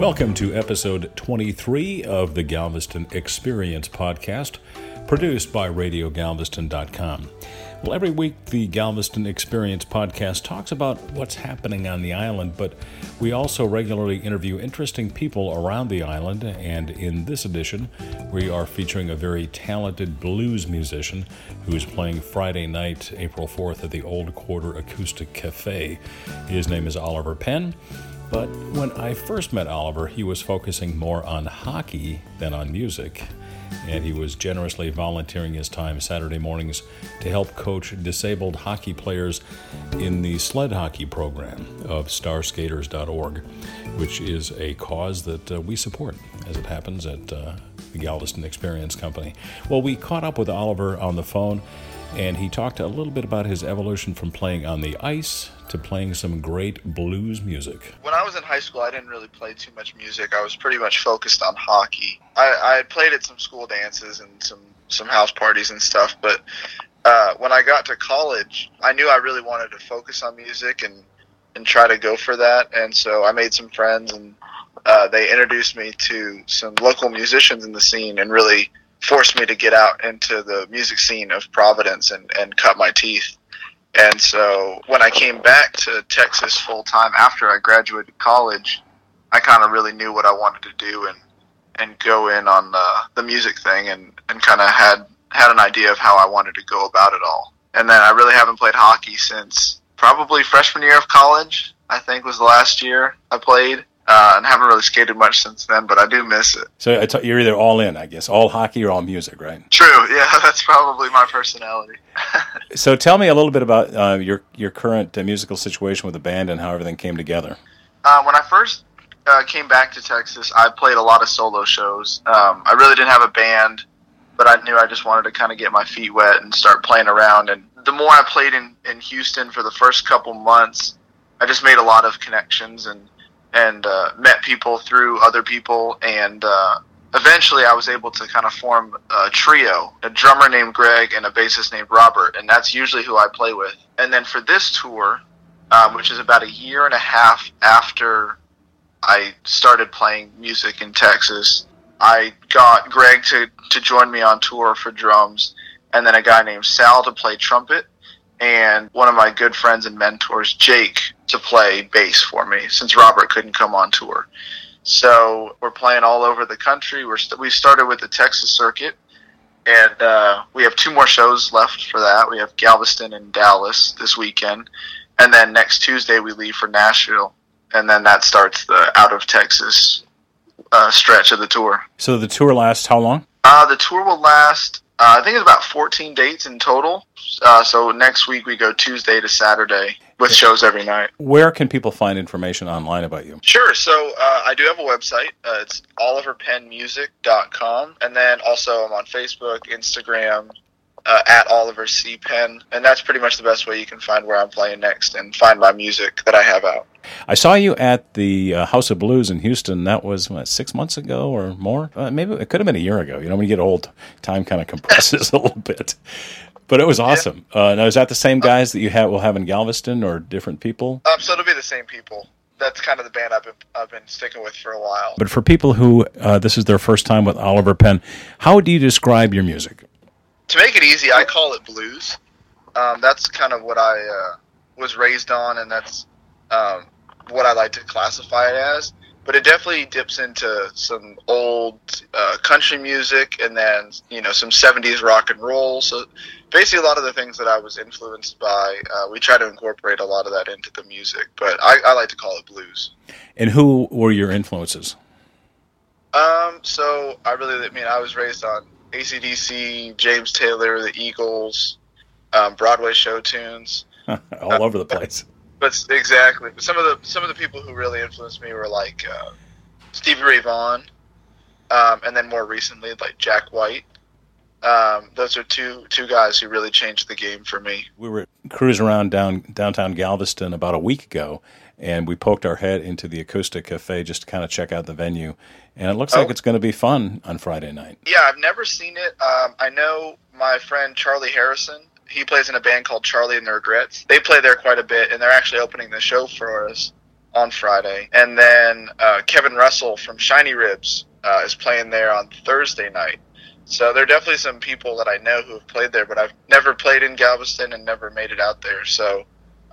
Welcome to episode 23 of the Galveston Experience podcast, produced by RadioGalveston.com. Well, every week the Galveston Experience podcast talks about what's happening on the island, but we also regularly interview interesting people around the island. And in this edition, we are featuring a very talented blues musician who's playing Friday night, April 4th, at the Old Quarter Acoustic Cafe. His name is Oliver Penn. But when I first met Oliver, he was focusing more on hockey than on music. And he was generously volunteering his time Saturday mornings to help coach disabled hockey players in the sled hockey program of starskaters.org, which is a cause that uh, we support, as it happens, at uh, the Galveston Experience Company. Well, we caught up with Oliver on the phone, and he talked a little bit about his evolution from playing on the ice to playing some great blues music. When I was in high school, I didn't really play too much music. I was pretty much focused on hockey. I, played at some school dances and some some house parties and stuff, but uh, when I got to college, I knew I really wanted to focus on music and and try to go for that. And so I made some friends, and uh, they introduced me to some local musicians in the scene, and really forced me to get out into the music scene of Providence and, and cut my teeth. And so when I came back to Texas full time after I graduated college, I kind of really knew what I wanted to do and and go in on the, the music thing and, and kind of had had an idea of how I wanted to go about it all. And then I really haven't played hockey since probably freshman year of college. I think was the last year I played uh, and haven't really skated much since then, but I do miss it. So you're either all in, I guess, all hockey or all music, right? True. Yeah, that's probably my personality. so tell me a little bit about uh, your your current uh, musical situation with the band and how everything came together. Uh, when I first uh, came back to Texas, I played a lot of solo shows. Um, I really didn't have a band, but I knew I just wanted to kind of get my feet wet and start playing around. And the more I played in, in Houston for the first couple months, I just made a lot of connections and and uh, met people through other people and uh, eventually I was able to kind of form a trio, a drummer named Greg and a bassist named Robert, and that's usually who I play with. And then for this tour, um, which is about a year and a half after I started playing music in Texas, I got Greg to, to join me on tour for drums, and then a guy named Sal to play trumpet, and one of my good friends and mentors, Jake, to play bass for me since Robert couldn't come on tour. So we're playing all over the country. We're st- we started with the Texas circuit, and uh, we have two more shows left for that. We have Galveston and Dallas this weekend, and then next Tuesday we leave for Nashville, and then that starts the out of Texas uh, stretch of the tour. So the tour lasts how long? Uh, the tour will last. Uh, I think it's about 14 dates in total. Uh, so next week we go Tuesday to Saturday with shows every night. Where can people find information online about you? Sure. So uh, I do have a website. Uh, it's oliverpennmusic.com. And then also I'm on Facebook, Instagram, uh, at Oliver C. Penn. And that's pretty much the best way you can find where I'm playing next and find my music that I have out. I saw you at the uh, House of Blues in Houston. That was what, six months ago or more. Uh, maybe it could have been a year ago. You know, when you get old, time kind of compresses a little bit. But it was awesome. Yeah. Uh, now, is that the same guys that you have will have in Galveston or different people? Um, so it'll be the same people. That's kind of the band I've been, I've been sticking with for a while. But for people who uh, this is their first time with Oliver Penn, how do you describe your music? To make it easy, I call it blues. Um, that's kind of what I uh, was raised on, and that's um, what I like to classify it as but it definitely dips into some old uh, country music and then you know some 70s rock and roll. So basically a lot of the things that i was influenced by uh, we try to incorporate a lot of that into the music but I, I, like to call it blues. And who were your influences? Um so i really i mean i was raised on acdc james taylor the eagles um, broadway show tunes. All over the place but exactly. But some of the some of the people who really influenced me were like uh, Stevie Ray Vaughan, um, and then more recently like Jack White. Um, those are two two guys who really changed the game for me. We were cruising around down downtown Galveston about a week ago, and we poked our head into the Acoustic Cafe just to kind of check out the venue, and it looks oh. like it's going to be fun on Friday night. Yeah, I've never seen it. Um, I know my friend Charlie Harrison he plays in a band called Charlie and the Regrets. They play there quite a bit, and they're actually opening the show for us on Friday, and then uh, Kevin Russell from Shiny Ribs uh, is playing there on Thursday night. So there are definitely some people that I know who have played there, but I've never played in Galveston and never made it out there. So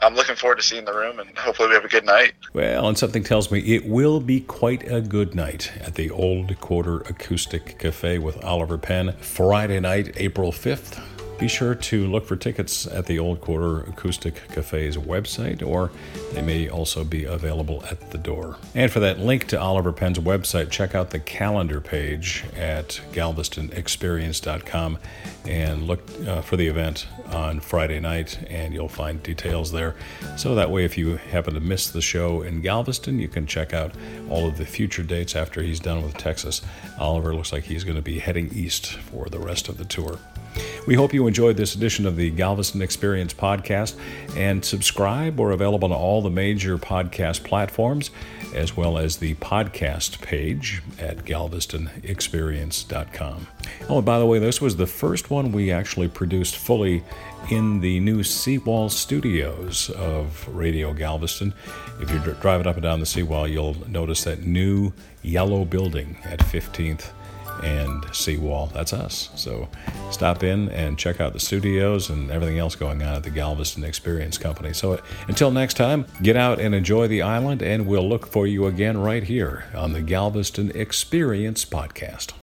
I'm looking forward to seeing the room, and hopefully we have a good night. Well, and something tells me it will be quite a good night at the Old Quarter Acoustic Cafe with Oliver Penn, Friday night, April 5th. Be sure to look for tickets at the Old Quarter Acoustic Cafe's website, or they may also be available at the door. And for that link to Oliver Penn's website, check out the calendar page at galvestonexperience.com and look uh, for the event on Friday night, and you'll find details there. So that way, if you happen to miss the show in Galveston, you can check out all of the future dates after he's done with Texas. Oliver looks like he's going to be heading east for the rest of the tour. We hope you enjoyed this edition of the Galveston Experience podcast and subscribe. We're available on all the major podcast platforms as well as the podcast page at galvestonexperience.com. Oh, and by the way, this was the first one we actually produced fully in the new Seawall studios of Radio Galveston. If you're driving up and down the seawall, you'll notice that new yellow building at 15th and Seawall. That's us. So stop in and check out the studios and everything else going on at the Galveston Experience Company. So until next time, get out and enjoy the island, and we'll look for you again right here on the Galveston Experience Podcast.